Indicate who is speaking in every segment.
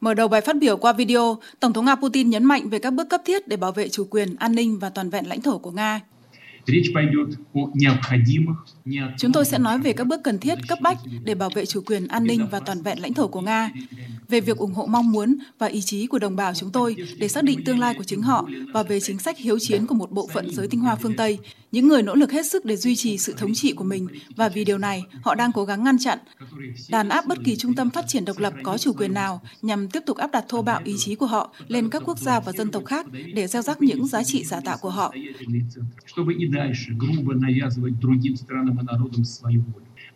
Speaker 1: Mở đầu bài phát biểu qua video, Tổng thống Nga Putin nhấn mạnh về các bước cấp thiết để bảo vệ chủ quyền, an ninh và toàn vẹn lãnh thổ của Nga. Chúng tôi sẽ nói về các bước cần thiết, cấp bách để bảo vệ chủ quyền, an ninh và toàn vẹn lãnh thổ của Nga, về việc ủng hộ mong muốn và ý chí của đồng bào chúng tôi để xác định tương lai của chính họ và về chính sách hiếu chiến của một bộ phận giới tinh hoa phương Tây, những người nỗ lực hết sức để duy trì sự thống trị của mình và vì điều này họ đang cố gắng ngăn chặn, đàn áp bất kỳ trung tâm phát triển độc lập có chủ quyền nào nhằm tiếp tục áp đặt thô bạo ý chí của họ lên các quốc gia và dân tộc khác để gieo rắc những giá trị giả tạo của họ.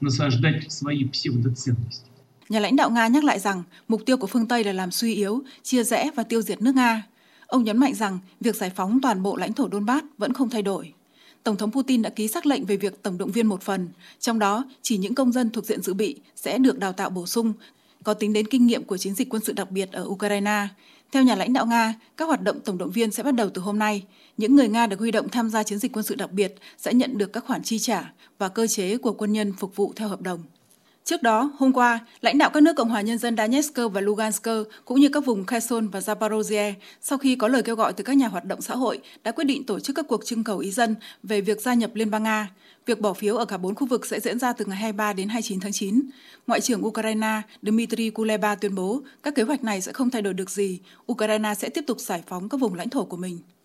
Speaker 1: насаждать свои псевдоценности. Nhà lãnh đạo Nga nhắc lại rằng mục tiêu của phương Tây là làm suy yếu, chia rẽ và tiêu diệt nước Nga. Ông nhấn mạnh rằng việc giải phóng toàn bộ lãnh thổ Donbass vẫn không thay đổi. Tổng thống Putin đã ký xác lệnh về việc tổng động viên một phần, trong đó chỉ những công dân thuộc diện dự bị sẽ được đào tạo bổ sung, có tính đến kinh nghiệm của chiến dịch quân sự đặc biệt ở Ukraine. Theo nhà lãnh đạo Nga, các hoạt động tổng động viên sẽ bắt đầu từ hôm nay. Những người Nga được huy động tham gia chiến dịch quân sự đặc biệt sẽ nhận được các khoản chi trả và cơ chế của quân nhân phục vụ theo hợp đồng. Trước đó, hôm qua, lãnh đạo các nước Cộng hòa Nhân dân Donetsk và Lugansk cũng như các vùng Kherson và Zaporozhye sau khi có lời kêu gọi từ các nhà hoạt động xã hội đã quyết định tổ chức các cuộc trưng cầu ý dân về việc gia nhập Liên bang Nga. Việc bỏ phiếu ở cả bốn khu vực sẽ diễn ra từ ngày 23 đến 29 tháng 9. Ngoại trưởng Ukraine Dmitry Kuleba tuyên bố các kế hoạch này sẽ không thay đổi được gì. Ukraine sẽ tiếp tục giải phóng các vùng lãnh thổ của mình.